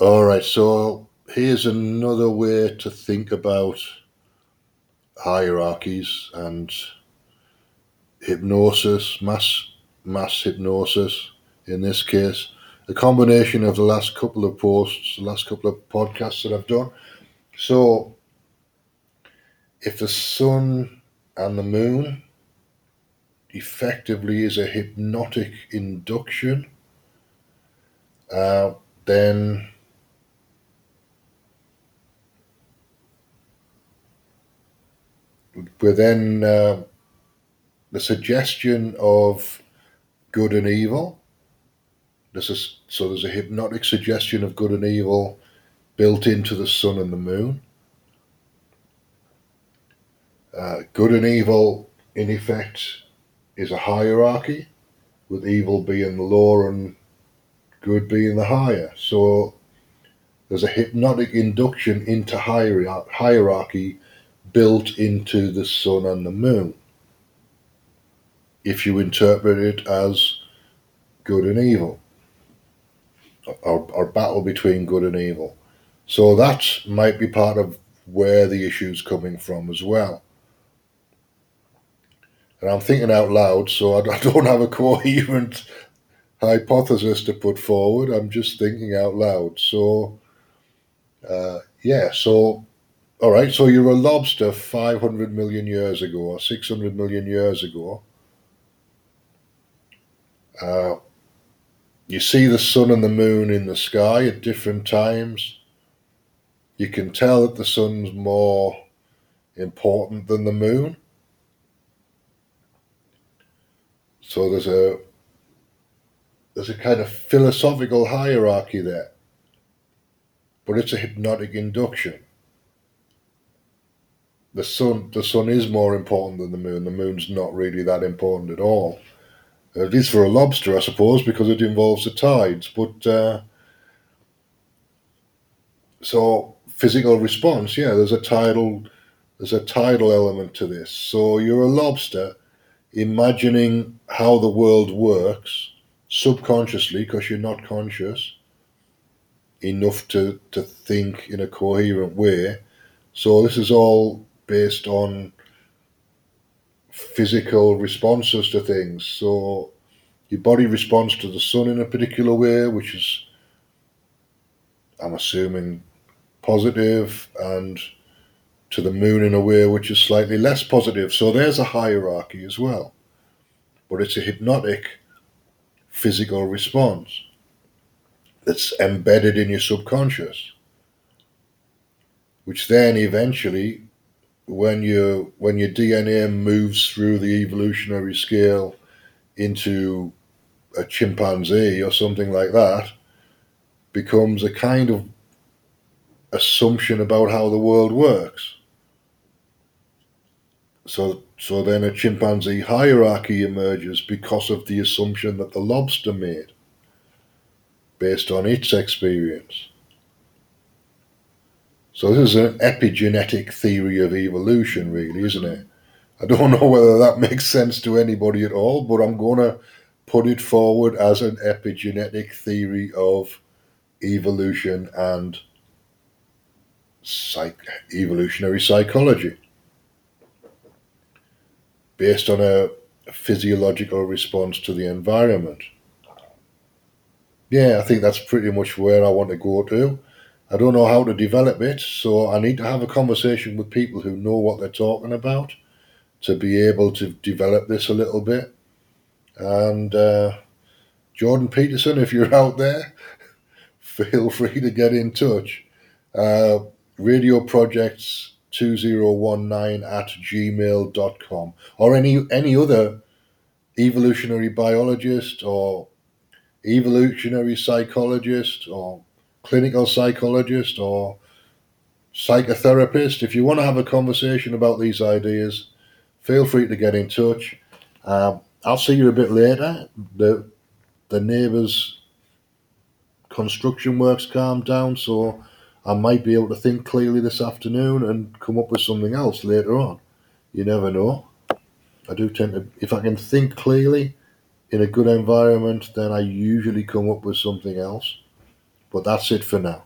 All right, so here's another way to think about hierarchies and hypnosis, mass mass hypnosis in this case. A combination of the last couple of posts, the last couple of podcasts that I've done. So if the sun and the moon effectively is a hypnotic induction, uh, then we're uh, the suggestion of good and evil. There's a, so there's a hypnotic suggestion of good and evil built into the sun and the moon. Uh, good and evil, in effect, is a hierarchy, with evil being the lower and good being the higher. So there's a hypnotic induction into hierarchy built into the sun and the moon. If you interpret it as good and evil, or, or battle between good and evil. So that might be part of where the issue's coming from as well. And I'm thinking out loud, so I don't have a coherent hypothesis to put forward. I'm just thinking out loud. So, uh, yeah, so, all right, so you're a lobster 500 million years ago or 600 million years ago. Uh, you see the sun and the moon in the sky at different times. You can tell that the sun's more important than the moon. So there's a there's a kind of philosophical hierarchy there, but it's a hypnotic induction. The sun the sun is more important than the moon. The moon's not really that important at all. It is for a lobster, I suppose, because it involves the tides. But uh, so physical response, yeah, there's a tidal there's a tidal element to this. So you're a lobster imagining how the world works subconsciously because you're not conscious enough to, to think in a coherent way. So this is all based on physical responses to things. So your body responds to the sun in a particular way, which is, I'm assuming, positive, and to the moon in a way which is slightly less positive. So there's a hierarchy as well. But it's a hypnotic physical response that's embedded in your subconscious, which then eventually, when you when your DNA moves through the evolutionary scale into a chimpanzee or something like that, becomes a kind of assumption about how the world works. So, so then a chimpanzee hierarchy emerges because of the assumption that the lobster made based on its experience. So this is an epigenetic theory of evolution, really, isn't it? I don't know whether that makes sense to anybody at all, but I'm going to put it forward as an epigenetic theory of evolution and psych- evolutionary psychology based on a physiological response to the environment. Yeah, I think that's pretty much where I want to go to. I don't know how to develop it, so I need to have a conversation with people who know what they're talking about to be able to develop this a little bit. And uh, Jordan Peterson, if you're out there, feel free to get in touch. Uh, radio projects 2019 at gmail.com or any any other evolutionary biologist or evolutionary psychologist or clinical psychologist or psychotherapist if you want to have a conversation about these ideas feel free to get in touch um, i'll see you a bit later the the neighbours construction works calmed down so I might be able to think clearly this afternoon and come up with something else later on. You never know. I do tend to, if I can think clearly in a good environment, then I usually come up with something else. But that's it for now.